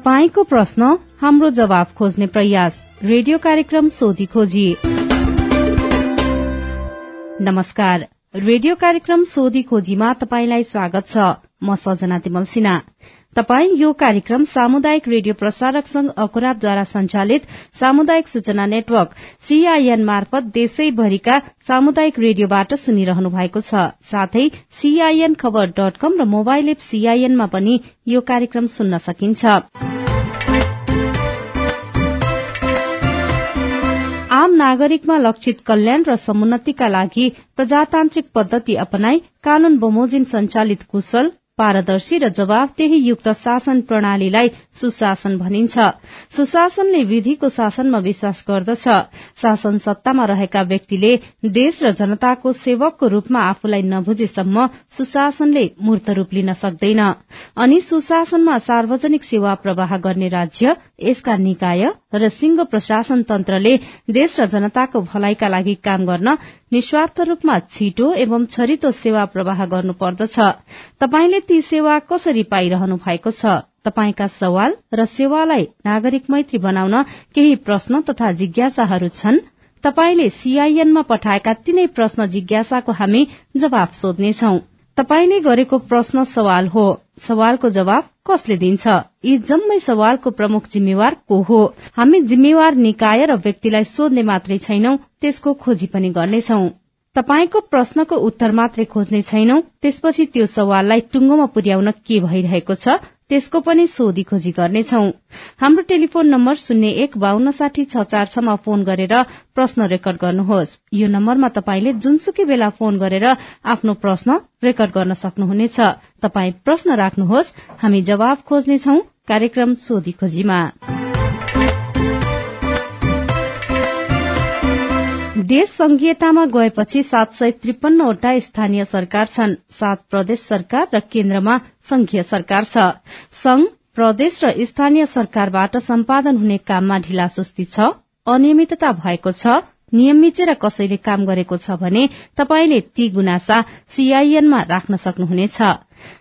तपाईँको प्रश्न हाम्रो जवाब खोज्ने प्रयास। रेडियो कार्यक्रम सोधी खोजी। नमस्कार। रेडियो कार्यक्रम सोधी खोजीमा तपाईँलाई स्वागत छ। म सजना तिमल सिन्हा। तपाई यो कार्यक्रम सामुदायिक रेडियो प्रसारक संघ अखुराबद्वारा संचालित सामुदायिक सूचना नेटवर्क सीआईएन मार्फत देशैभरिका सामुदायिक रेडियोबाट सुनिरहनु भएको छ। साथै सीआईएन खबर डट कम र मोबाइल एप सीआईएनमा पनि यो कार्यक्रम सुन्न सकिन्छ। आम नागरिकमा लक्षित कल्याण र समुन्नतिका लागि प्रजातान्त्रिक पद्धति अपनाई कानून बमोजिम संचालित कुशल पारदर्शी र जवाबदेही युक्त शासन प्रणालीलाई सुशासन भनिन्छ। सुशासनले विधिको शासनमा विश्वास गर्दछ। शासन सत्तामा रहेका व्यक्तिले देश र जनताको सेवकको रूपमा आफूलाई नबुझेसम्म सुशासनले मूर्त रूप लिन सक्दैन। अनि सुशासनमा सार्वजनिक सेवा प्रवाह गर्ने राज्य यसका निकाय र सिंह प्रशासन तन्त्रले देश र जनताको भलाइका लागि काम गर्न निस्वार्थ रूपमा छिटो एवं छरितो सेवा प्रवाह गर्नुपर्दछ। तपाईँले ती सेवा कसरी पाइरहनु भएको छ? तपाईँका सवाल र सेवालाई नागरिक मैत्री बनाउन केही प्रश्न तथा जिज्ञासाहरू छन्? तपाईँले सीआईएनमा पठाएका तीनै प्रश्न जिज्ञासाको हामी जवाब सोध्नेछौ। तपाईँले गरेको प्रश्न सवाल हो। सवालको जवाब कसले दिन्छ? यी जम्मै सवालको प्रमुख जिम्मेवार को हो? हामी जिम्मेवार निकाय र व्यक्तिलाई सोध्ने मात्रै छैनौं त्यसको खोजी पनि गर्नेछौ। तपाईँको प्रश्नको उत्तर मात्रै खोज्ने छैनौं? त्यसपछि त्यो सवाललाई टुङ्गोमा पुर्याउन के भइरहेको छ त्यसको पनि सोधी खोजी गर्नेछौ। हाम्रो टेलिफोन नम्बर शून्य एक बान्न साठी छ चार छमा फोन गरेर प्रश्न रेकर्ड गर्नुहोस्। यो नम्बरमा तपाईँले जुनसुकै बेला फोन गरेर आफ्नो प्रश्न रेकर्ड गर्न सक्नुहुनेछ। तपाई प्रश्न राख्नुहोस् हामी जवाब खोज्नेछौ कार्यक्रम सोधी खोजीमा। देश संघीयतामा गएपछि सात सय त्रिपन्नवटा स्थानीय सरकार छन्। सात प्रदेश सरकार र केन्द्रमा संघीय सरकार छ। संघ प्रदेश र स्थानीय सरकारबाट सम्पादन हुने काममा ढिलासुस्ती छ अनियमितता भएको छ नियम मिचेर कसैले काम गरेको छ भने तपाईँले ती गुनासा सीआईएनमा राख्न सक्नुहुनेछ।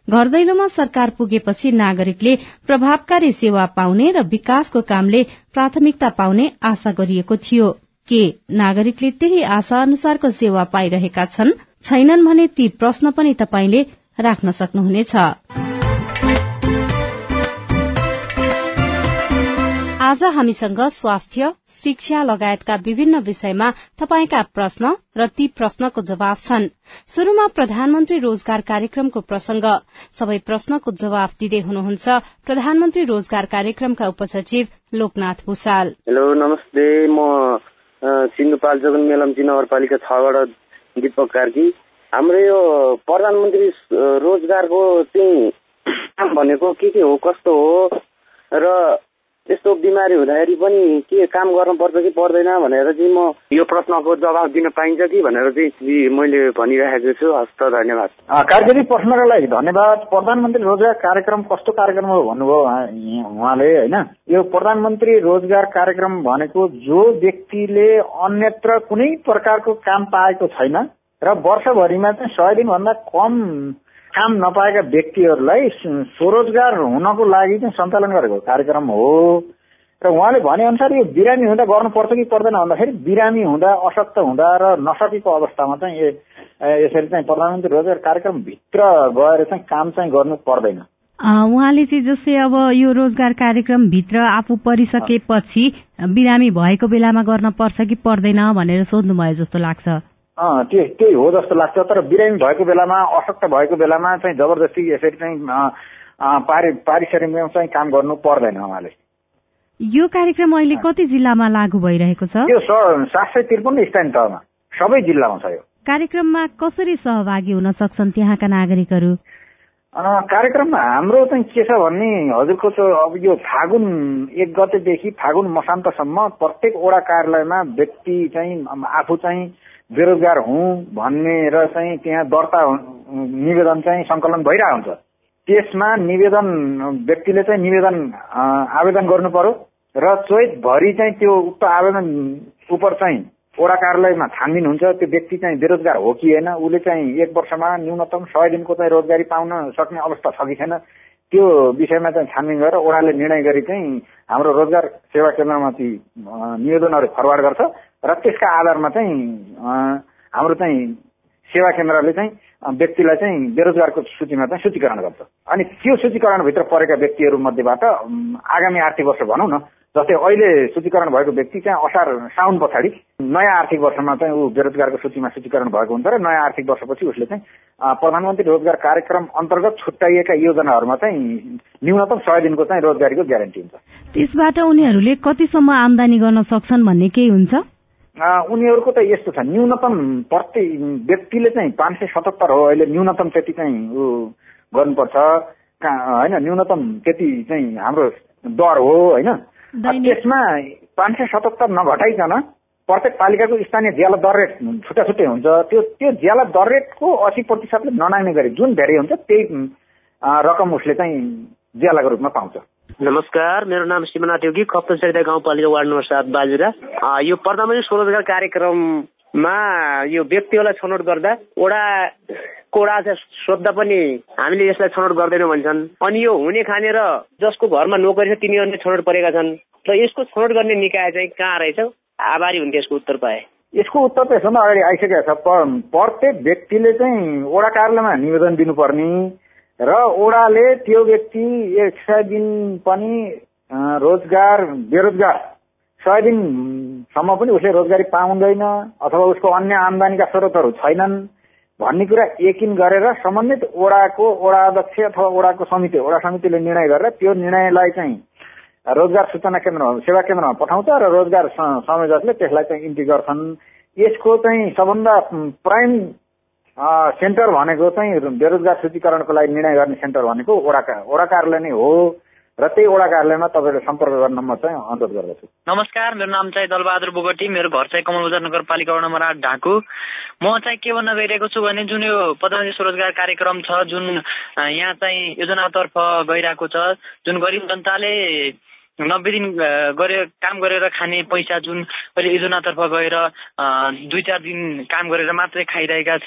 घर दैलोमा सरकार पुगेपछि नागरिकले प्रभावकारी सेवा पाउने र विकासको कामले प्राथमिकता पाउने आशा गरिएको थियो। के नागरिकले त्यही आशा अनुसारको सेवा पाइरहेका छन्। छैनन् भने ती प्रश्न पनि तपाईँले राख्न सक्नुहुनेछ। आज हामीसँग स्वास्थ्य शिक्षा लगायतका विभिन्न विषयमा तपाईँका प्रश्न र ती प्रश्नको जवाब छन्। शुरूमा प्रधानमन्त्री रोजगार कार्यक्रमको प्रसंग। सबै प्रश्नको जवाब दिँदै हुनुहुन्छ प्रधानमन्त्री रोजगार कार्यक्रमका उपसचिव लोकनाथ भूषाल। हेलो नमस्ते। म सिन्धुपाल्चोक मेलम्ची नगरपालिका छबाट दिपक कार्की। हाम्रो यो प्रधानमन्त्री रोजगारको चाहिँ भनेको के के हो कस्तो हो? र यस्तो बिमारी हुँदाखेरि पनि के काम गर्नुपर्छ कि पर्दैन भनेर चाहिँ म यो प्रश्नको जवाब दिन पाइन्छ कि भनेर चाहिँ मैले भनिरहेको छु। हस् त धन्यवाद। कार्यकारी प्रश्नका लागि धन्यवाद। प्रधानमन्त्री रोजगार कार्यक्रम कस्तो कार्यक्रम हो भन्नुभयो उहाँले होइन? यो प्रधानमन्त्री रोजगार कार्यक्रम भनेको जो व्यक्तिले अन्यत्र कुनै प्रकारको काम पाएको छैन र वर्षभरिमा चाहिँ सय दिनभन्दा कम काम नपाएका व्यक्तिहरूलाई स्वरोजगार हुनको लागि चाहिँ सञ्चालन गरेको कार्यक्रम हो। र उहाँले भने अनुसार यो बिरामी हुँदा गर्नुपर्छ कि पर्दैन भन्दाखेरि बिरामी हुँदा अशक्त हुँदा र नसकेको अवस्थामा चाहिँ यसरी चाहिँ प्रधानमन्त्री रोजगार कार्यक्रमभित्र गएर चाहिँ काम चाहिँ गर्नु पर्दैन। उहाँले चाहिँ जस्तै अब यो रोजगार कार्यक्रम भित्र आफू परिसकेपछि बिरामी भएको बेलामा गर्न पर्छ कि पर्दैन भनेर सोध्नुभयो जस्तो लाग्छ। त्यो त्यही हो जस्तो लाग्छ। तर बिरामी भएको बेलामा अशक्त भएको बेलामा चाहिँ जबरजस्ती यसरी चाहिँ पारि पारिश्रमिकमा चाहिँ काम गर्नु पर्दैन उहाँले। यो कार्यक्रम अहिले कति जिल्लामा लागू भइरहेको छ? यो सात सय त्रिपन्न स्थानीय तहमा सबै जिल्लामा छ यो। कार्यक्रममा कसरी सहभागी हुन सक्छन् त्यहाँका नागरिकहरू? कार्यक्रममा हाम्रो चाहिँ के छ भने हजुरको त अब यो फागुन एक गतेदेखि फागुन मसान्तसम्म प्रत्येक वडा कार्यालयमा व्यक्ति चाहिँ आफू चाहिँ बेरोजगार हुँ भन्ने र चाहिँ त्यहाँ दर्ता निवेदन चाहिँ सङ्कलन भइरहेको हुन्छ। त्यसमा निवेदन व्यक्तिले चाहिँ निवेदन आवेदन गर्नु पर्यो र चोइतभरि चाहिँ त्यो उक्त आवेदन उप चाहिँ वडा कार्यालयमा छानबिन हुन्छ त्यो व्यक्ति चाहिँ बेरोजगार हो कि होइन उसले चाहिँ एक वर्षमा न्यूनतम सय दिनको चाहिँ रोजगारी पाउन सक्ने अवस्था छ कि छैन त्यो विषयमा चाहिँ छानबिन गरेर ओडाले निर्णय गरी चाहिँ हाम्रो रोजगार सेवा केन्द्रमा ती निवेदनहरू फरवार्ड गर्छ। र त्यसका आधारमा चाहिँ हाम्रो चाहिँ सेवा केन्द्रले चाहिँ व्यक्तिलाई चाहिँ बेरोजगारको सूचीमा चाहिँ सूचीकरण गर्छ। अनि त्यो सूचीकरणभित्र परेका व्यक्तिहरू मध्येबाट आगामी आर्थिक वर्ष भनौँ न जस्तै अहिले सूचीकरण भएको व्यक्ति चाहिँ असार साउन पछाडि नयाँ आर्थिक वर्षमा चाहिँ ऊ बेरोजगारको सूचीमा सूचीकरण भएको हुन्छ र नयाँ आर्थिक वर्षपछि उसले चाहिँ प्रधानमन्त्री रोजगार कार्यक्रम अन्तर्गत छुट्याइएका योजनाहरूमा चाहिँ न्यूनतम सय दिनको चाहिँ रोजगारीको ग्यारेन्टी हुन्छ। त्यसबाट उनीहरूले कतिसम्म आमदानी गर्न सक्छन् भन्ने केही हुन्छ? उनीहरूको त यस्तो छ न्यूनतम प्रति व्यक्तिले चाहिँ पाँच सय सतहत्तर हो अहिले न्यूनतम त्यति चाहिँ ऊ गर्नुपर्छ। होइन न्यूनतम त्यति चाहिँ हाम्रो दर हो होइन। त्यसमा पाँच सय सतहत्तर नघटाइकन प्रत्येक पालिकाको स्थानीय ज्याला दर रेट छुट्टा छुट्टै हुन्छ। त्यो त्यो ज्याला दर रेटको असी प्रतिशतले ननाग्ने गरी जुन धेरै हुन्छ त्यही रकम उसले चाहिँ ज्यालाको रूपमा पाउँछ। नमस्कार मेरो नाम सिमनाथ योगी कप्तसरिता गाउँपालिका वार्ड नम्बर सात बाजुरा। यो प्रधानमन्त्री स्वरोजगार कार्यक्रममा यो व्यक्तिहरूलाई छनौट गर्दा वडा कोडा सोद्धा पनि हामीले यसलाई छनौट गर्दैनौँ भन्छन्। अनि यो हुने खाने र जसको घरमा नोकरी छ तिनीहरू नै छनौट परेका छन्। र यसको छनौट गर्ने निकाय चाहिँ कहाँ रहेछ? आभारी हुन्थे यसको उत्तर पाए। यसको उत्तर त यसमा अगाडि आइसकेको छ प्रत्येक व्यक्तिले चाहिँ वडा कार्यालयमा निवेदन दिनुपर्ने र ओडाले त्यो व्यक्ति एक सय दिन पनि रोजगार बेरोजगार सय दिनसम्म पनि उसले रोजगारी पाउँदैन अथवा उसको अन्य आमदानीका स्रोतहरू छैनन् भन्ने कुरा यकिन गरेर सम्बन्धित ओडाको ओडा अध्यक्ष अथवा ओडाको समिति ओडा समितिले निर्णय गरेर त्यो निर्णयलाई चाहिँ रोजगार सूचना केन्द्रमा सेवा केन्द्रमा पठाउँछ र रोजगार संयोजकले त्यसलाई चाहिँ इन्ट्री गर्छन्। यसको चाहिँ सबभन्दा प्राइम सेन्टर भनेको चाहिँ बेरोजगार सूचीकरणको लागि निर्णय गर्ने सेन्टर भनेको ओडा ओडा कार्यालय नै हो र त्यही ओडा कार्यालयमा तपाईँले सम्पर्क गर्न म चाहिँ अनुरोध गर्दछु। नमस्कार मेरो नाम चाहिँ दलबहादुर बोगटी मेरो घर चाहिँ कमल बजार नगरपालिका वडा नम्बर आठ ढाकु। म चाहिँ के भन्न गइरहेको छु भने जुन यो प्रधानमन्त्री स्वरोजगार कार्यक्रम छ जुन यहाँ चाहिँ योजनातर्फ गइरहेको छ जुन गरिब जनताले नब्बे दिन गरे काम गरेर खाने पैसा जुन अहिले योजनातर्फ गएर दुई चार दिन काम गरेर मात्रै खाइरहेका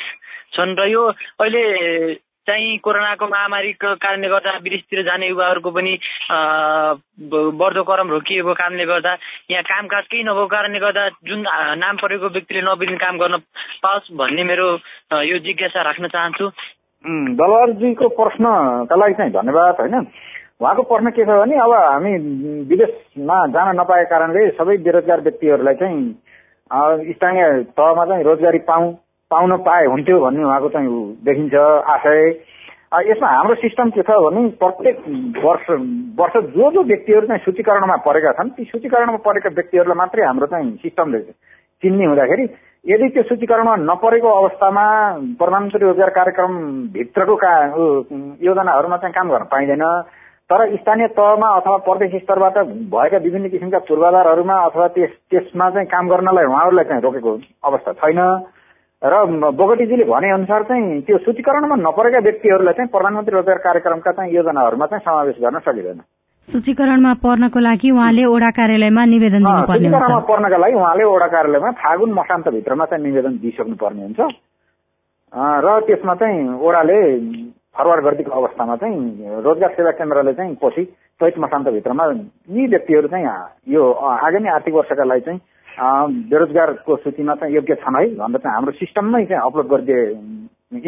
छन् र यो अहिले चाहिँ कोरोनाको महामारीको कारणले गर्दा विदेशतिर जाने युवाहरूको पनि बढ्दो क्रम रोकिएको कारणले गर्दा यहाँ कामकाज केही नभएको कारणले गर्दा जुन नाम परेको व्यक्तिले नब्बे दिन काम गर्न पाओस् भन्ने मेरो यो जिज्ञासा राख्न चाहन्छु। दलवारजीको प्रश्नका लागि चाहिँ धन्यवाद होइन? उहाँको प्रश्न के छ भने अब हामी विदेशमा जान नपाएको कारणले सबै बेरोजगार व्यक्तिहरूलाई चाहिँ स्थानीय तहमा चाहिँ रोजगारी पाउँ। पाउन पाए हुन्थ्यो भन्ने उहाँको चाहिँ देखिन्छ आशय। यसमा हाम्रो सिस्टम के छ भने प्रत्येक वर्ष वर्ष जो जो व्यक्तिहरू चाहिँ सूचीकरणमा परेका छन् ती सूचीकरणमा परेका व्यक्तिहरूलाई मात्रै हाम्रो चाहिँ सिस्टमले चिन्ने हुँदाखेरि यदि त्यो सूचीकरणमा नपरेको अवस्थामा प्रधानमन्त्री रोजगार कार्यक्रम भित्रको का योजनाहरूमा चाहिँ काम गर्न पाइँदैन। तर स्थानीय तहमा अथवा प्रदेश स्तरबाट भएका विभिन्न किसिमका पूर्वाधारहरूमा अथवा त्यस त्यसमा चाहिँ काम गर्नलाई उहाँहरूलाई चाहिँ रोकेको अवस्था छैन। र बोगटीजीले भने अनुसार चाहिँ त्यो सूचीकरणमा नपरेका व्यक्तिहरूलाई चाहिँ प्रधानमन्त्री रोजगार कार्यक्रमका चाहिँ योजनाहरूमा चाहिँ समावेश गर्न सकिँदैन। सूचीकरणमा पर्नको लागि उहाँले ओडा कार्यालयमा निवेदन सूचीकरणमा पर्नका लागि उहाँले ओडा कार्यालयमा फागुन मसान्तभित्रमा चाहिँ निवेदन दिइसक्नु पर्ने हुन्छ र त्यसमा चाहिँ ओडाले फरवार्ड गरिदिएको अवस्थामा चाहिँ रोजगार सेवा केन्द्रले चाहिँ पछि चैत मसान्तभित्रमा यी व्यक्तिहरू चाहिँ यो आगामी आर्थिक वर्षका लागि चाहिँ बेरोजगारको सूचीमा चाहिँ योग्य छन् है भनेर चाहिँ हाम्रो सिस्टममै चाहिँ अपलोड गरिदिए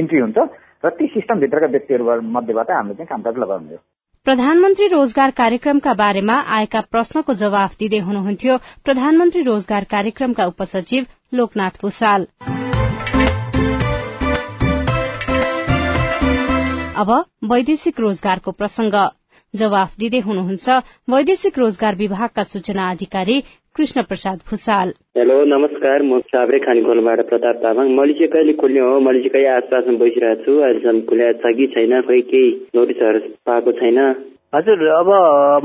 इन्ट्री हुन्छ। र ती सिस्टमभित्रका व्यक्तिहरू मध्येबाट हामीले चाहिँ कामकाज लगाउने हो। प्रधानमन्त्री रोजगार कार्यक्रमका बारेमा आएका प्रश्नको जवाफ दिँदै हुनुहुन्थ्यो प्रधानमन्त्री रोजगार कार्यक्रमका उपसचिव लोकनाथ भूषाल। अब वैदेशिक रोजगारको प्रसंग जवाफ दिँदै हुनुहुन्छ वैदेशिक रोजगार विभागका सूचना अधिकारी कृष्ण प्रसाद भूषाल। हेलो नमस्कार। म चाब्रे खानेकोलबाट प्रताप तामाङ। मलेसिया कहिले खुल्ने हो? मलेसिया कहिले आसपासमा बसिरहेको छु। अहिलेसम्म खुल्या छ कि छैन खोइ केही नोटिसहरू पाएको छैन। हजुर अब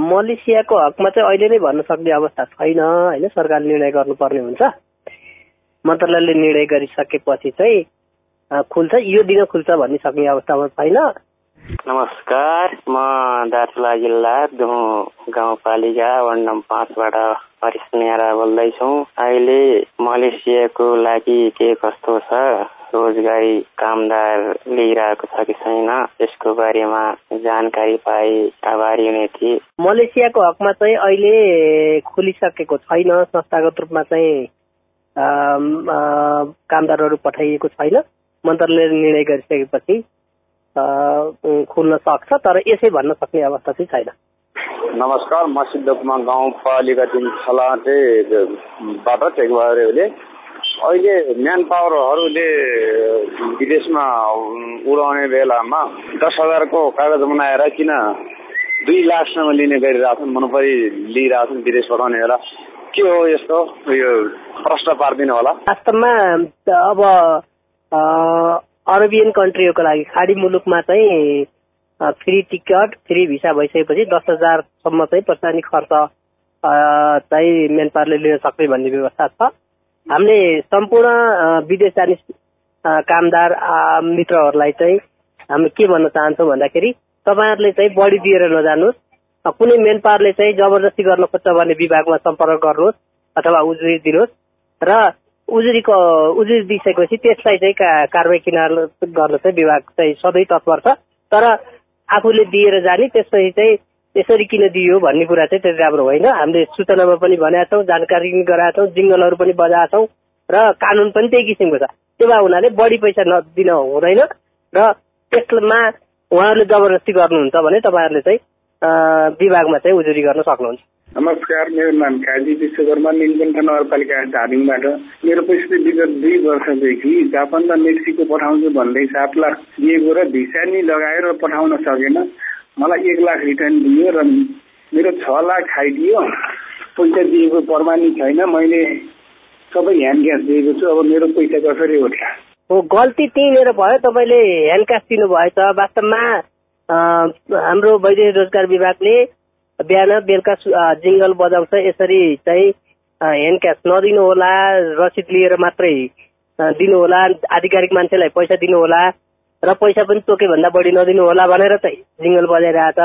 मलेसियाको हकमा चाहिँ अहिले नै भन्न सक्ने अवस्था छैन होइन? सरकारले निर्णय गर्नुपर्ने हुन्छ। मन्त्रालयले निर्णय गरिसकेपछि चाहिँ खुल्छ। यो दिन खुल्छ भन्ने सक्ने अवस्थामा छैन। नमस्कार म दार्चुला जिल्ला दुहु गाउँपालिका वार्ड नम्बर पाँचबाट हरिश नेहरा बोल्दैछु। अहिले मलेसियाको लागि के कस्तो छ? रोजगारी कामदार लिइरहेको छ कि छैन? यसको बारेमा जानकारी पाए आभारी हुने थिए। मलेसियाको हकमा चाहिँ अहिले खुलिसकेको छैन। संस्थागत रूपमा चाहिँ कामदारहरू पठाइएको छैन। मन्त्रालयले निर्णय गरिसकेपछि खुल्न सक्छ तर यसै भन्न सक्ने अवस्था चाहिँ छैन। नमस्कार म सिद्धकुमा गाउँपालिका तिन छलाटेबाट अहिले म्यान पावरहरूले विदेशमा उडाउने बेलामा दस हजारको कागज बनाएर किन दुई लाखसम्म लिने गरिरहेछन् मनोपरि लिइरहेछन् विदेश पठाउने बेला? के हो यस्तो? यो प्रश्न पारिदिनु होला। वास्तवमा अब अरबियन कन्ट्रीहरूको लागि। खाडी मुलुकमा चाहिँ फ्री टिकट फ्री भिसा भइसकेपछि दस हजारसम्म चाहिँ प्रशासनिक खर्च चाहिँ मेन पावरले लिन सक्ने भन्ने व्यवस्था छ। हामीले सम्पूर्ण विदेश जाने कामदार मित्रहरूलाई चाहिँ हामी के भन्न चाहन्छौँ भन्दाखेरि तपाईँहरूले चाहिँ बढी दिएर नजानुहोस्। कुनै मेन पावरले चाहिँ जबरजस्ती गर्न खोज्छ भने विभागमा सम्पर्क गर्नुहोस् अथवा उजुरी दिनुहोस्। र उजुरीको उजुरी दिइसकेपछि त्यसलाई चाहिँ कारवाही किनार गर्न चाहिँ विभाग चाहिँ सधैँ तत्पर छ। तर आफूले दिएर जाने त्यसपछि चाहिँ यसरी किन दियो भन्ने कुरा चाहिँ त्यति राम्रो होइन। हामीले सूचनामा पनि भनेका छौँ जानकारी पनि गराएका छौँ जिङ्गलहरू पनि बजाएका छौँ र कानुन पनि त्यही किसिमको छ। त्यो भए हुनाले बढी पैसा नदिन हुँदैन र त्यसमा उहाँहरूले जबरजस्ती गर्नुहुन्छ भने तपाईँहरूले चाहिँ विभागमा चाहिँ उजुरी गर्न सक्नुहुन्छ। नमस्कार मेरो नाम काजी विश्वकर्मा निलकण्ठ नगरपालिका धादिङबाट मेरो पैसा विगत दुई वर्षदेखि जापान र मेक्सिको पठाउँछु भन्दै सात लाख दिएको र भिसा नि लगाएर पठाउन सकेन। मलाई एक लाख रिटर्न दियो र मेरो छ लाख खाइदियो। पैसा दिएको प्रमाणित छैन। मैले सबै ह्यान्ड क्यास दिएको छु। अब मेरो पैसा कसरी उठ्ला? हो गल्ती त्यहीँनिर भयो। तपाईँले ह्यान्ड क्यास दिनुभएछ वास्तवमा हाम्रो वैदेशिक रोजगार विभागले बिहान बेलुका जिङ्गल बजाउँछ। यसरी चाहिँ ह्यान्ड क्यास नदिनु होला रसिद लिएर मात्रै दिनु होला। आधिकारिक मान्छेलाई पैसा दिनु होला र पैसा पनि तोके भन्दा बढी नदिनु होला भनेर चाहिँ जिङ्गल बजाइरहेछ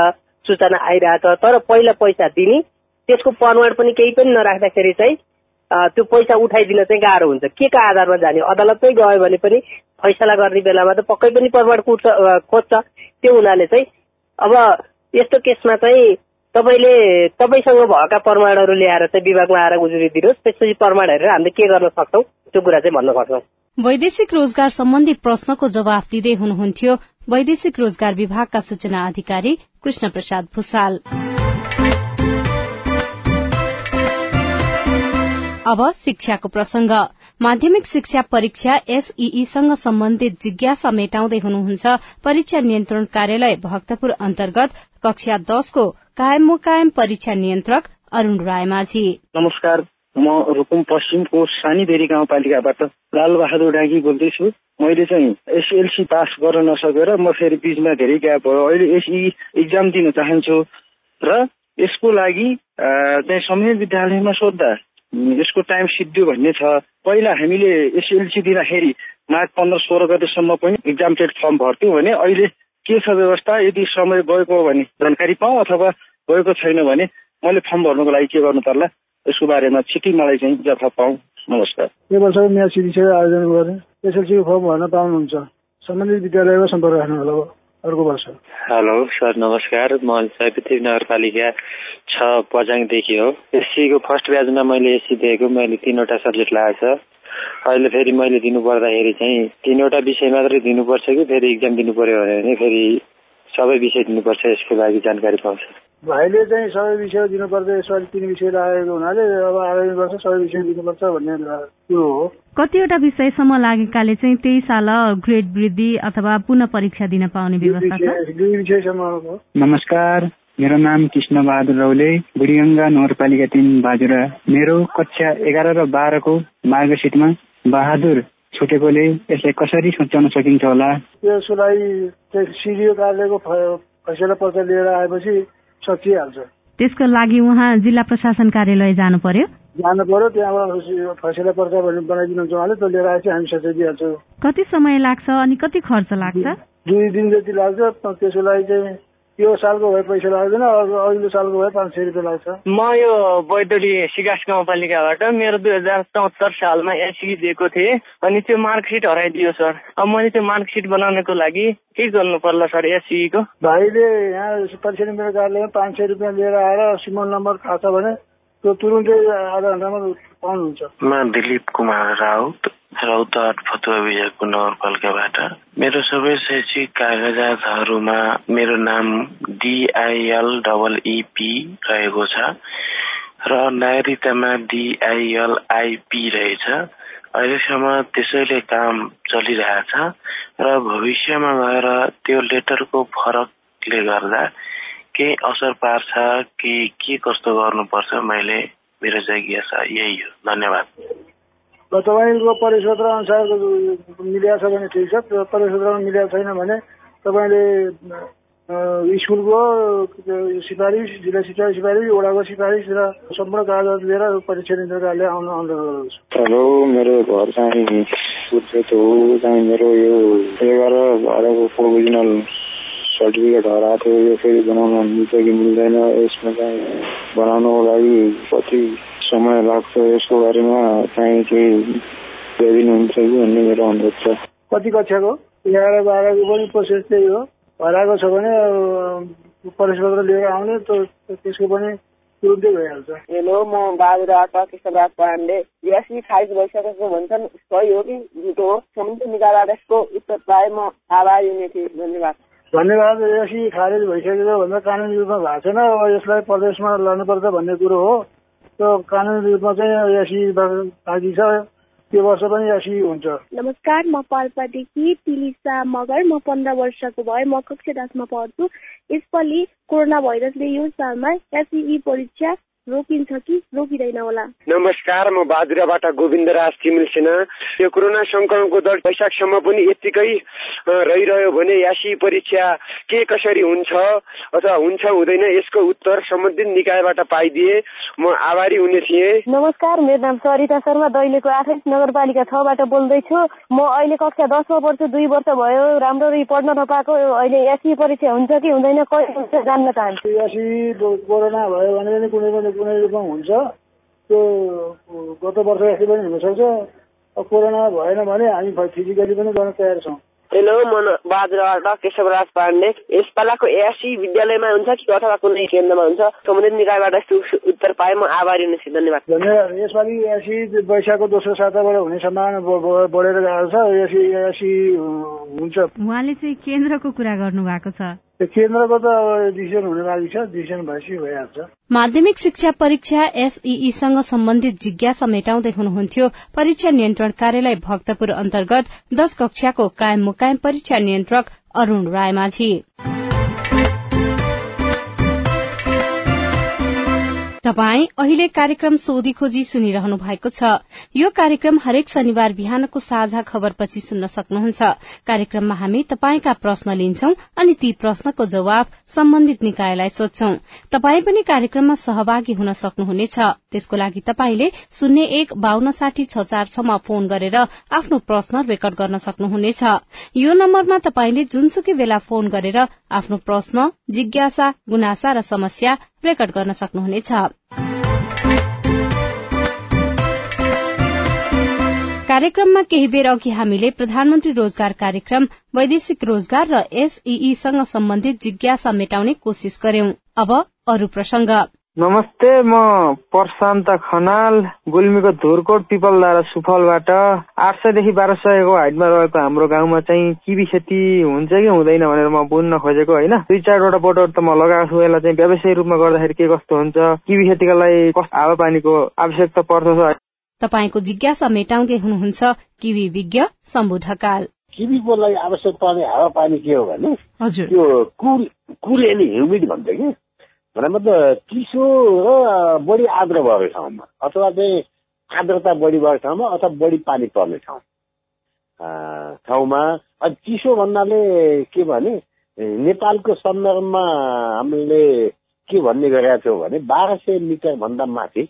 सूचना आइरहेछ। तर पहिला पैसा दिने त्यसको प्रमाण पनि केही पनि नराख्दाखेरि चाहिँ त्यो पैसा उठाइदिन चाहिँ गाह्रो हुन्छ। के का आधारमा जाने? अदालतमै गयो भने पनि फैसला गर्ने बेलामा त पक्कै पनि प्रमाण कुट्छ खोज्छ। त्यो हुनाले चाहिँ अब यस्तो केसमा चाहिँ तपाईँले तपाईँसँग भएका प्रमाणहरू ल्याएर चाहिँ विभागमा आएर उजुरी दिनुहोस्। त्यसपछि प्रमाण हेरेर हामीले के गर्न सक्छौँ त्यो कुरा चाहिँ भन्न सक्छौँ। वैदेशिक रोजगार सम्बन्धी प्रश्नको जवाफ दिँदै हुनुहुन्थ्यो। वैदेशिक रोजगार विभागका सूचना अधिकारी कृष्ण प्रसाद भूषाल। अब शिक्षाको प्रसंग माध्यमिक शिक्षा परीक्षा एसईईसँग सम्बन्धित जिज्ञासा मेटाउँदै हुनुहुन्छ परीक्षा नियन्त्रण कार्यालय भक्तपुर अन्तर्गत कक्षा दशको कायम मुकायम परीक्षा नियन्त्रक अरूण रायमाझी। नमस्कार म रूकुम पश्चिमको सानीबेरी गाउँपालिकाबाट लालबहादुर डाँगी बोल्दैछु। मैले चाहिँ एसएलसी पास गर्न नसकेर म फेरि बिचमा धेरै ग्याप भयो। अहिले एसई इक्जाम दिन चाहन्छु र यसको लागि चाहिँ समय विद्यालयमा सोद्धा यसको टाइम सिद्धियो भन्ने छ। पहिला हामीले एसएलसी दिँदाखेरि माघ पन्ध्र सोह्र गतेसम्म पनि इक्जाम टेट फर्म भर्थ्यौँ भने अहिले के छ व्यवस्था? यदि समय गएको हो भने जानकारी पाऊँ अथवा गएको छैन भने मैले फर्म भर्नुको लागि के गर्नु पर्ला? यसको बारेमा छिट्टै मलाई चाहिँ जवाफ पाऊँ। नमस्कार। यो वर्षको म्याथ सिधिसकेर आयोजन गरेँ एसएलसीको फर्म भर्न पाउनुहुन्छ। सम्बन्धित विद्यालयमा सम्पर्क राख्नु होला अर्को वर्ष हेलो सर नमस्कार। म सयपत्री नगरपालिका छ बजाङदेखि हो। एससीको फर्स्ट ब्याचमा मैले एससी दिएको। मैले तिनवटा सब्जेक्ट लागेको छ। अहिले फेरि मैले दिनु पर्दाखेरि चाहिँ तिनवटा विषय मात्रै दिनुपर्छ कि फेरि इक्जाम दिनु पर्यो भने फेरि सबै विषय दिनुपर्छ यसको लागि जानकारी पाउँछ। भाइले चाहिँ सबै विषय दिनुपर्छ यसपालि तिन विषय लागेको हुनाले अब आगामी वर्ष सबै विषय दिनुपर्छ भन्ने कुरो हो। कतिवटा विषयसम्म लागेकाले चाहिँ त्यही साल ग्रेड वृद्धि अथवा पुनः परीक्षा दिन पाउने व्यवस्था छ? दुई विषयसम्म नमस्कार। मेरो नाम कृष्ण बहादुर रौले बुढीगङ्गा नगरपालिका तिन बाजुरा। मेरो कक्षा एघार र बाह्रको मार्गसिटमा बहादुर छुटेकोले यसलाई कसरी सच्याउन सकिन्छ होला? यसलाई सिडिओ कार्यालयको फैसला पत्र लिएर आएपछि सकिहाल्छ। त्यसको लागि उहाँ जिल्ला प्रशासन कार्यालय जानु पर्यो जानु पर्यो त्यहाँबाट फैसला पर्चा बनाइदिनुहुन्छ उहाँले त्यो लिएर आएपछि हामी सच्याइदिइहाल्छौँ कति समय लाग्छ अनि कति खर्च लाग्छ? दुई दिन जति लाग्छ त्यसको लागि चाहिँ यो सालको भए पैसा लाग्दैन अघिल्लो सालको भए पाँच सय रुपियाँ लाग्छ। म यो बैतडी सिकास गाउँपालिकाबाट मेरो दुई हजार चौहत्तर सालमा एसई दिएको थिएँ अनि त्यो मार्कसिट हराइदियो सर। अब मैले त्यो मार्कसिट बनाउनको लागि के गर्नु पर्ला सर एसईको भाइले यहाँ परीक्षा केन्द्र कार्यालयमा पाँच सय रुपियाँ लिएर आएर सिमल नम्बर थाहा छ भने त्यो तुरुन्तै आधा घन्टामा पाउनुहुन्छ। म दिलीप कुमार राउत। रौतहट फतुवा विजयपुर नगरपालिकाबाट मेरो सबै शैक्षिक कागजातहरूमा मेरो नाम डिआइएल डबल इपी रहेको छ र नागरिकतामा डिआइएलआइपी रहेछ। अहिलेसम्म त्यसैले काम चलिरहेछ र भविष्यमा गएर त्यो लेटरको फरकले गर्दा केही असर पार्छ कि के कस्तो गर्नुपर्छ मैले मेरो जिज्ञासा यही हो। धन्यवाद। तपाईँको परिपत्र अनुसार मिलिया छ भने ठिक छ परिपत्रमा मिलिया छैन भने तपाईँले स्कुलको सिफारिस जिल्ला शिक्षा सिफारिस वडाको सिफारिस र सम्पूर्ण कागजात लिएर परीक्षा केन्द्रकाले आउनु अनुरोध गर्दछु। हेलो मेरो घर चाहिँ हो। चाहिँ मेरो यो एघार बाह्रको प्रोभिजनल सर्टिफिकेट हराएको थियो यो फेरि बनाउन मिल्छ कि मिल्दैन यसमा चाहिँ बनाउनको लागि कति समय लाग्छ यसको बारेमा चाहिँ केही ल्याइदिनुहुन्छ कि भन्ने मेरो अनुरोध छ। कति कक्षाको? एघार बाह्रको पनि प्रोसेस त्यही हो। हराएको छ भने पत्र लिएर आउने त्यसको पनि तुरुन्तै भइहाल्छ। हेलो म बाजुराबाट कृष्णराज पाण्डे। एसी फाइभ भइसकेको भन्छन् सही हो कि झुटो हो? समुद्र निकायबाट यसको उत्तर पाए म। आभारी हुने थिएँ धन्यवाद। धन्यवाद एसी खारेज भइसकेको भन्दा कानुनी रूपमा भएको छैन अब यसलाई प्रदेशमा लानुपर्छ भन्ने कुरो हो। त्यो कानुनी रूपमा चाहिँ एसी बाँकी छ। त्यो वर्ष पनि एसी हुन्छ। नमस्कार म पाल्पादेखि तिलिसा मगर। म पन्ध्र वर्षको भए म कक्षा दसमा पढ्छु। यसपालि कोरोना भाइरसले यो सालमा एसई परीक्षा रोकिन्छ कि? रोकिँदैन होला। नमस्कार म बाजुराबाट गोविन्द राज तिमिल सेना यो कोरोना संक्रमणको दर वैशाखसम्म पनि यत्तिकै रहिरह्यो भने यासी परीक्षा के कसरी हुन्छ? अथवा हुन्छ हुँदैन यसको उत्तर सम्बन्धित निकायबाट पाइदिए म आभारी हुने थिएँ। नमस्कार मेरो नाम सरिता शर्मा दैलेको आठैस नगरपालिका छबाट बोल्दैछु। म अहिले कक्षा दसमा पढ्छु दुई वर्ष भयो राम्ररी पढ्न नपाएको अहिले एसी परीक्षा हुन्छ कि हुँदैन कहिले हुन्छ जान्न चाहन्छु। कोरोना भयो भने कुनै कुनै रूपमा हुन्छ। त्यो गत वर्ष जस्तै पनि हुनसक्छ। कोरोना भएन भने हामी फिजिकली पनि गर्न तयार छौँ। हेलो म बाजुराबाट केशवराज पाण्डे। यसपालाको एएससी विद्यालयमा हुन्छ कि अथवा कुनै केन्द्रमा हुन्छ? सम्बन्धित निकायबाट उत्तर पाए। म आभारी हुनेछु। धन्यवाद। धन्यवाद। यसपालि एएससी वैशाखको दोस्रो साताबाट हुने सम्भावना बढेर गएको छ एएससी एएससी हुन्छ। उहाँले चाहिँ केन्द्रको कुरा गर्नु भएको छ। डिसिजन छ डिसिजन भएपछि भइहाल्छ। माध्यमिक शिक्षा परीक्षा एसईईसँग सम्बन्धित जिज्ञासा मेटाउँदै हुनुहुन्थ्यो। परीक्षा नियन्त्रण कार्यालय भक्तपुर अन्तर्गत दश कक्षाको कायम मुकायम परीक्षा नियन्त्रक अरूण रायमाझी। तपाई अहिले कार्यक्रम सोधी खोजी सुनिरहनु भएको छ। यो कार्यक्रम हरेक शनिबार बिहानको साझा खबरपछि सुन्न सक्नुहुन्छ। कार्यक्रममा हामी तपाईँका प्रश्न लिन्छौं अनि ती प्रश्नको जवाब सम्बन्धित निकायलाई सोध्छौं। तपाई पनि कार्यक्रममा सहभागी हुन सक्नुहुनेछ। त्यसको लागि तपाईँले शून्य एक बान्न साठी छ चार छमा फोन गरेर आफ्नो प्रश्न रेकर्ड गर्न सक्नुहुनेछ। यो नम्बरमा तपाईँले जुनसुकै बेला फोन गरेर आफ्नो प्रश्न जिज्ञासा गुनासा र समस्या रेकर्ड गर्न सक्नुहुनेछ। कार्यक्रममा केही बेर अघि हामीले प्रधानमन्त्री रोजगार कार्यक्रम वैदेशिक रोजगार र एसईईसँग सम्बन्धित जिज्ञासा मेटाउने कोशिश गर्यौं अब अरू प्रसंग नमस्ते म प्रशान्त खनाल गुल्मीको धुरकोट पिपलदारा सुफलबाट आठ सयदेखि बाह्र सयको हाइटमा रहेको हाम्रो गाउँमा चाहिँ किबी खेती हुन्छ कि हुँदैन भनेर म बुझ्न खोजेको होइन। दुई चारवटा बोटहरू त म लगाएको छु यसलाई चाहिँ व्यवसायिक रूपमा गर्दाखेरि के कस्तो हुन्छ किबी खेतीका लागि कस्तो हावापानीको आवश्यकता पर्दछ तपाईँको जिज्ञासा मेटाउँदै हुनुहुन्छ किवी विज्ञ शम्भु ढकाल। किवीको लागि आवश्यक पर्ने हावापानी के हो भने हजुर। त्यो कुल कुल एन्ड ह्युमिड भन्छ कि? भने मतलब चिसो र बढी आर्द्र भएको ठाउँमा अथवा चाहिँ आर्द्रता बढी भएको ठाउँमा अथवा बढी पानी पर्ने ठाउँ। ठाउँमा चिसो भन्नाले के भने नेपालको सन्दर्भमा हामीले के भन्ने गरेका थियौँ भने बाह्र सय मिटरभन्दा माथि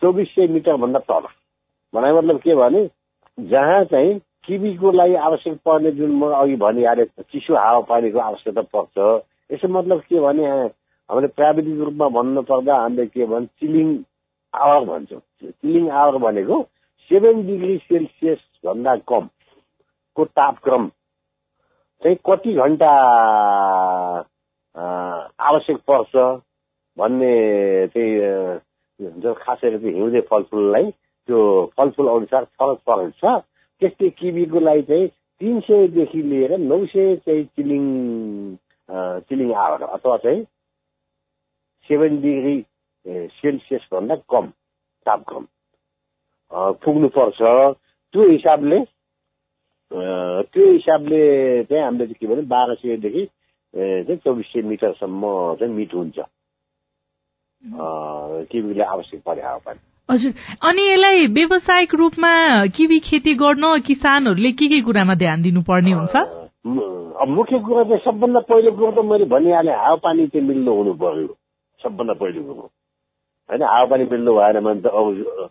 चौबिस सय मिटरभन्दा तल। भने मतलब के भने जहाँ चाहिँ किबीको लागि आवश्यक पर्ने जुन म अघि भनिहालेको चिसो हावापानीको आवश्यकता पर्छ। यसो मतलब के भने हामीले प्राविधिक रूपमा भन्नु पर्दा हामीले के भन्छ चिलिङ आवर भन्छौँ। चिलिङ आवर भनेको सेभेन डिग्री सेल्सियस भन्दा कमको तापक्रम चाहिँ कति घन्टा आवश्यक पर्छ भन्ने चाहिँ खास गरी चाहिँ हिउँदे फलफुललाई त्यो फलफुल अनुसार फरक फरक छ त्यस्तै किबीको लागि चाहिँ तिन सयदेखि लिएर नौ सय चाहिँ चिलिङ चिलिङ आवर अथवा चाहिँ सेभेन डिग्री सेल्सियसभन्दा कम तापक्रम पुग्नुपर्छ त्यो हिसाबले त्यो हिसाबले चाहिँ हामीले चाहिँ के भने बाह्र सयदेखि चाहिँ चौबिस सय मिटरसम्म चाहिँ मिट हुन्छ किवीले आवश्यक परे हावापानी हजुर अनि यसलाई व्यावसायिक रूपमा किवी खेती गर्न किसानहरूले के के कुरामा ध्यान दिनुपर्ने हुन्छ मुख्य कुरो चाहिँ सबभन्दा पहिलो कुरो त मैले भनिहालेँ हावापानी चाहिँ मिल्नु हुनु पर्यो सबभन्दा पहिलो कुरो होइन हावापानी मिल्नु भएन भने त अब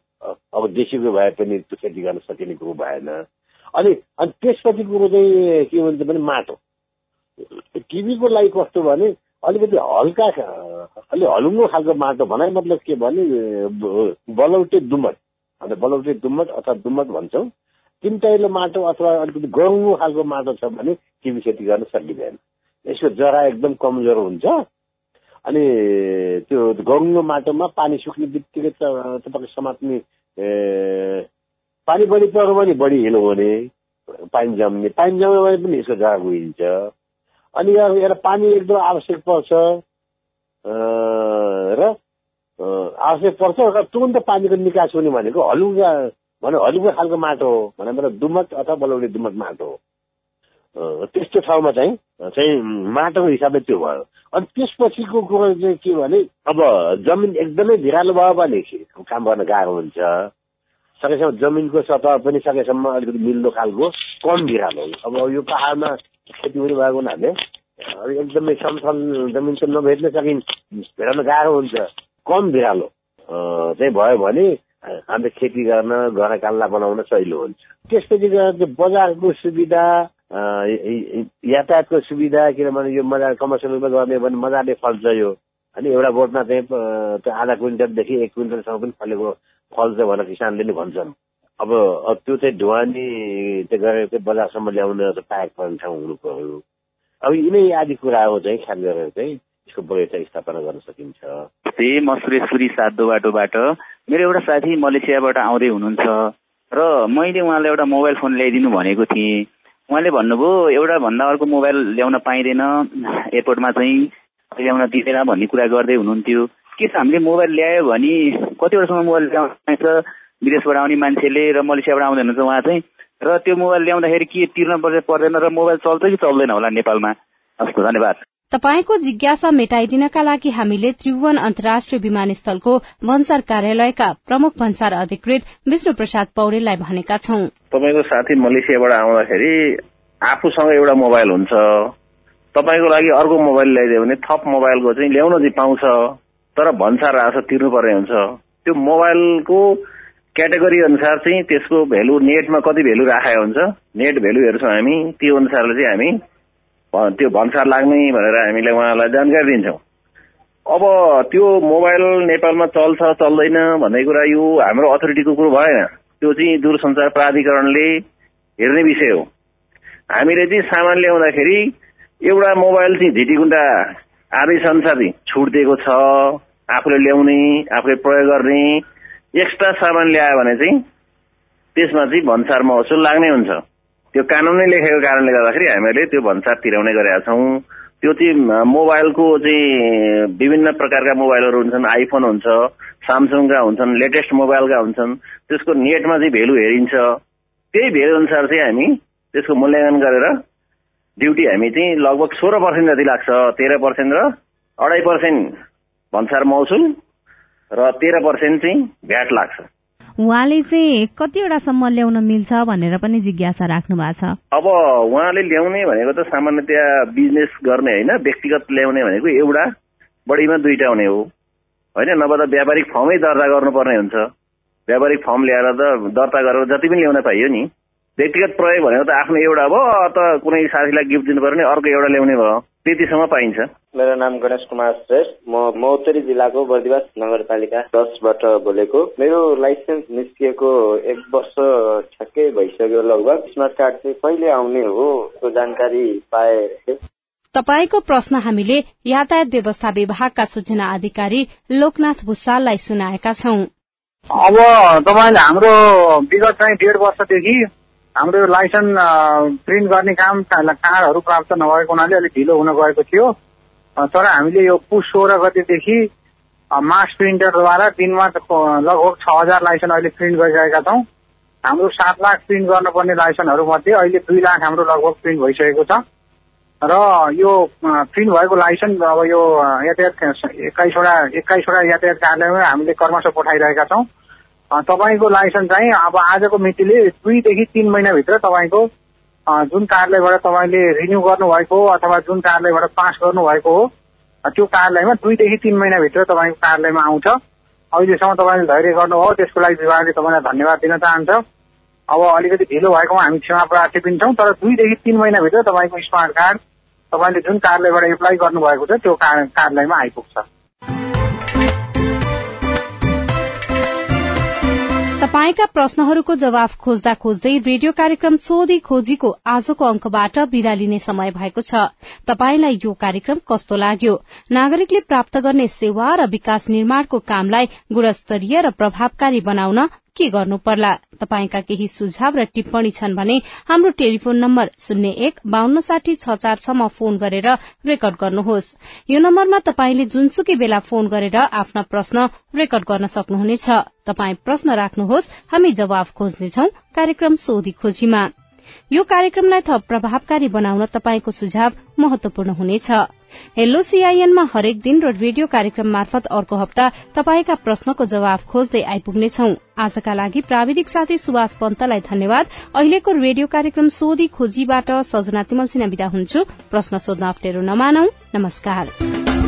अब देशीको भए पनि त्यो खेती गर्न सकिने कुरो भएन। अनि अनि त्यसपछि कुरो चाहिँ के भन्छ भने माटो। किवीको लागि कस्तो भने अलिकति हल्का अलि हलुङ्गो खालको माटो भनाइ मतलब के भने बलौटे दुमट अन्त बलौटे दुमट अथवा दुमट भन्छौँ। तिनटाइलो माटो अथवा अलिकति गहुँगो खालको माटो छ भने किवी खेती गर्न सकिँदैन। यसको जरा एकदम कमजोर हुन्छ। अनि त्यो गहुँगो माटोमा पानी सुक्ने बित्तिकै तपाईँको समात्ने पानी बढी पर्यो भने बढी हिलो हुने पानी जम्ने। पानी जम्यो भने पनि यसको जरा गइन्छ अनि एउटा पानी एकदम आवश्यक पर्छ। र आवश्यक पर्छ र तुरन्त पानीको निकास हुने भनेको हलुङ्गा भने हलुङ्गा खालको माटो हो। भने दुमट अथवा बलौडी दुमट माटो हो। त्यस्तो ठाउँमा चाहिँ चाहिँ माटोको हिसाबले त्यो भयो। अनि त्यसपछिको कुरो चाहिँ के भने अब जमिन एकदमै भिरालो भयो भने काम गर्न गाह्रो हुन्छ। सकेसम्म जमिनको सतह पनि सकेसम्म अलिकति मिल्दो खालको कम भिरालो अब यो पहाडमा खेती पनि भएको हुनाले एकदमै समथल जमिन त नभेट्न सकिन् भेटाउन गाह्रो हुन्छ। कम भिरालो चाहिँ भयो भने हामीले खेती गर्न घर काल्ला बनाउन सहिलो हुन्छ। त्यसपछि गएर बजारको सुविधा यातायातको सुविधा किनभने यो मजा कमर्सियल रूपमा गर्ने भने मजाले फल्छ यो। होइन एउटा बोटमा चाहिँ त्यो आधा क्विन्टलदेखि एक क्विन्टलसम्म पनि फलेको फल्छ भनेर किसानले नि भन्छन्। अब त्यो चाहिँ ढुवानी त्यो गरेर चाहिँ बजारसम्म ल्याउन पाएको पर्ने ठाउँ हुनु पर्यो अब यिनै आदि कुरा हो चाहिँ ख्याल गरेर चाहिँ यसको बगैँचा स्थापना गर्न सकिन्छ। त्यही म सुरेशपुरी सातो बाटोबाट। मेरो एउटा साथी मलेसियाबाट आउँदै हुनुहुन्छ। र मैले उहाँलाई एउटा मोबाइल फोन ल्याइदिनु भनेको थिएँ। उहाँले भन्नुभयो एउटा भन्दा अर्को मोबाइल ल्याउन पाइँदैन एयरपोर्टमा चाहिँ ल्याउन दिँदैन भन्ने कुरा गर्दै हुनुहुन्थ्यो। के छ हामीले मोबाइल ल्यायो भने कतिवटासम्म मोबाइल ल्याउन पाइन्छ? विदेशबाट आउने मान्छेले र मलेसियाबाट आउँदै हुनुहुन्छ उहाँ चाहिँ। र त्यो मोबाइल ल्याउँदाखेरि के तिर्न पर्छ पर्दैन र मोबाइल चल्छ कि चल्दैन होला नेपालमा? हस् धन्यवाद। तपाईँको जिज्ञासा मेटाइदिनका लागि हामीले त्रिभुवन अन्तर्राष्ट्रिय विमानस्थलको भन्सार कार्यालयका प्रमुख भन्सार अधिकृत विष्णु प्रसाद पौडेललाई भनेका छौं। तपाईँको साथी मलेसियाबाट आउँदाखेरि आफूसँग एउटा मोबाइल हुन्छ। तपाईँको लागि अर्को मोबाइल ल्याइदियो भने थप मोबाइलको चाहिँ ल्याउन चाहिँ पाउँछ तर भन्सार राजस्व तिर्नु पर्ने हुन्छ। त्यो मोबाइलको क्याटेगोरी अनुसार चाहिँ त्यसको भेल्यु नेटमा कति भेल्यु राखेको हुन्छ नेट भेल्यु हेर्छौँ हामी त्यो अनुसारले चाहिँ हामी त्यो भन्सार लाग्ने भनेर हामीले उहाँलाई जानकारी दिन्छौँ। अब त्यो मोबाइल नेपालमा चल्छ चल्दैन भन्ने कुरा यो हाम्रो अथोरिटीको कुरो भएन। त्यो चाहिँ दूरसञ्चार प्राधिकरणले हेर्ने विषय हो। हामीले चाहिँ सामान ल्याउँदाखेरि एउटा मोबाइल चाहिँ झिटिकुन्डा आदेश अनुसार छुट दिएको छ आफूले ल्याउने आफूले प्रयोग गर्ने एक्स्ट्रा सामान ल्यायो भने चाहिँ त्यसमा चाहिँ भन्सार महसुल लाग्ने हुन्छ। त्यो कानुनले लेखेको कारणले गर्दाखेरि हामीले त्यो भन्सार तिराउने गरेका छौँ। त्यो चाहिँ मोबाइलको चाहिँ विभिन्न प्रकारका मोबाइलहरू हुन्छन् आइफोन हुन्छ सामसङका हुन्छन् लेटेस्ट मोबाइलका हुन्छन्। त्यसको नेटमा चाहिँ भेल्यु हेरिन्छ। त्यही भेल्यु अनुसार चाहिँ हामी त्यसको मूल्याङ्कन गरेर ड्युटी हामी चाहिँ लगभग सोह्र पर्सेन्ट जति लाग्छ तेह्र पर्सेन्ट र अढाई पर्सेन्ट भन्सार महसुल र तेह्र पर्सेन्ट चाहिँ भ्याट लाग्छ। उहाँले चाहिँ कतिवटासम्म ल्याउन मिल्छ भनेर पनि जिज्ञासा राख्नु भएको छ? अब उहाँले ल्याउने भनेको त सामान्यतया बिजनेस गर्ने होइन व्यक्तिगत ल्याउने भनेको एउटा बढीमा दुईटा हुने हो। होइन नभए त व्यापारिक फर्मै दर्ता गर्नुपर्ने हुन्छ। व्यापारिक फर्म ल्याएर त दर्ता गरेर जति पनि ल्याउन पाइयो नि व्यक्तिगत प्रयोग भनेको त आफ्नो एउटा भयो त कुनै साथीलाई गिफ्ट दिनु पर्यो भने अर्को एउटा ल्याउने भयो त्यतिसम्म पाइन्छ। मेरो नाम गणेश कुमार श्रेष्ठ। म मौतरी जिल्लाको बर्दिवास नगरपालिका दसबाट बोलेको। मेरो लाइसेन्स निस्किएको एक वर्ष ठ्याक्कै भइसक्यो लगभग। स्मार्ट कार्ड चाहिँ कहिले आउने हो त्यो जानकारी पाए। तपाईँको प्रश्न हामीले यातायात व्यवस्था विभागका सूचना अधिकारी लोकनाथ भूषाललाई सुनाएका छौं। अब तपाईँले हाम्रो विगत चाहिँ डेढ वर्षदेखि हाम्रो लाइसेन्स प्रिन्ट गर्ने काम कार्डहरू प्राप्त नभएको हुनाले अलिक ढिलो हुन गएको थियो। तर हामीले यो पुस सोह्र गतिदेखि मास प्रिन्टरद्वारा दिनमा लगभग छ हजार लाइसेन्स अहिले प्रिन्ट गरिरहेका छौँ। हाम्रो सात लाख प्रिन्ट गर्नुपर्ने लाइसेन्सहरू मध्ये अहिले दुई लाख हाम्रो लगभग प्रिन्ट भइसकेको छ। र यो प्रिन्ट भएको लाइसेन्स अब यो यातायात एक्काइसवटा एक्काइसवटा यातायात कार्यालयमा हामीले कर्मश पठाइरहेका छौँ। तपाईँको लाइसेन्स चाहिँ अब आजको मितिले दुईदेखि तिन महिनाभित्र तपाईँको जुन कार्यालयबाट तपाईँले रिन्यू गर्नुभएको हो अथवा जुन कार्यालयबाट पास गर्नुभएको हो त्यो कार्यालयमा दुईदेखि तिन महिनाभित्र तपाईँको कार्यालयमा आउँछ। अहिलेसम्म तपाईँले धैर्य गर्नुभयो त्यसको लागि विभागले तपाईँलाई धन्यवाद दिन चाहन्छ। अब अलिकति ढिलो भएकोमा हामी क्षमा प्रार्थी पनि छौँ तर दुईदेखि तिन महिनाभित्र तपाईँको स्मार्ट कार्ड तपाईँले जुन कार्यालयबाट एप्लाई गर्नुभएको छ त्यो कार्यालयमा आइपुग्छ। तपाईँका प्रश्नहरूको जवाफ खोज्दा खोज्दै रेडियो कार्यक्रम सोधी खोजीको आजको अंकबाट विदा लिने समय भएको छ। तपाईँलाई यो कार्यक्रम कस्तो लाग्यो? नागरिकले प्राप्त गर्ने सेवा र विकास निर्माणको कामलाई गुणस्तरीय र प्रभावकारी बनाउन के गर्नु पर्ला? तपाईँका केही सुझाव र टिप्पणी छन् भने हाम्रो टेलिफोन नम्बर शून्य एक बान्न साठी छ चार छमा फोन गरेर रेकर्ड गर्नुहोस्। यो नम्बरमा तपाईँले जुनसुकै बेला फोन गरेर आफ्ना प्रश्न रेकर्ड गर्न सक्नुहुनेछ। तपाई प्रश्न राख्नुहोस् हामी जवाफ खोज्नेछौ कार्यक्रम सोधी खोजीमा। यो कार्यक्रमलाई थप प्रभावकारी बनाउन तपाईँको सुझाव महत्वपूर्ण हुनेछ। हेलो सीआईएनमा हरेक दिन र रेडियो कार्यक्रम मार्फत अर्को हप्ता तपाईँका प्रश्नको जवाफ खोज्दै आइपुग्नेछौ। आजका लागि प्राविधिक साथी सुभाष पन्तलाई धन्यवाद। अहिलेको रेडियो कार्यक्रम सोधी खोजीबाट सजना तिमल सिन्हा विदा हुन्छु। प्रश्न सोध्न अप्ठ्यारो नमानौ। नमस्कार।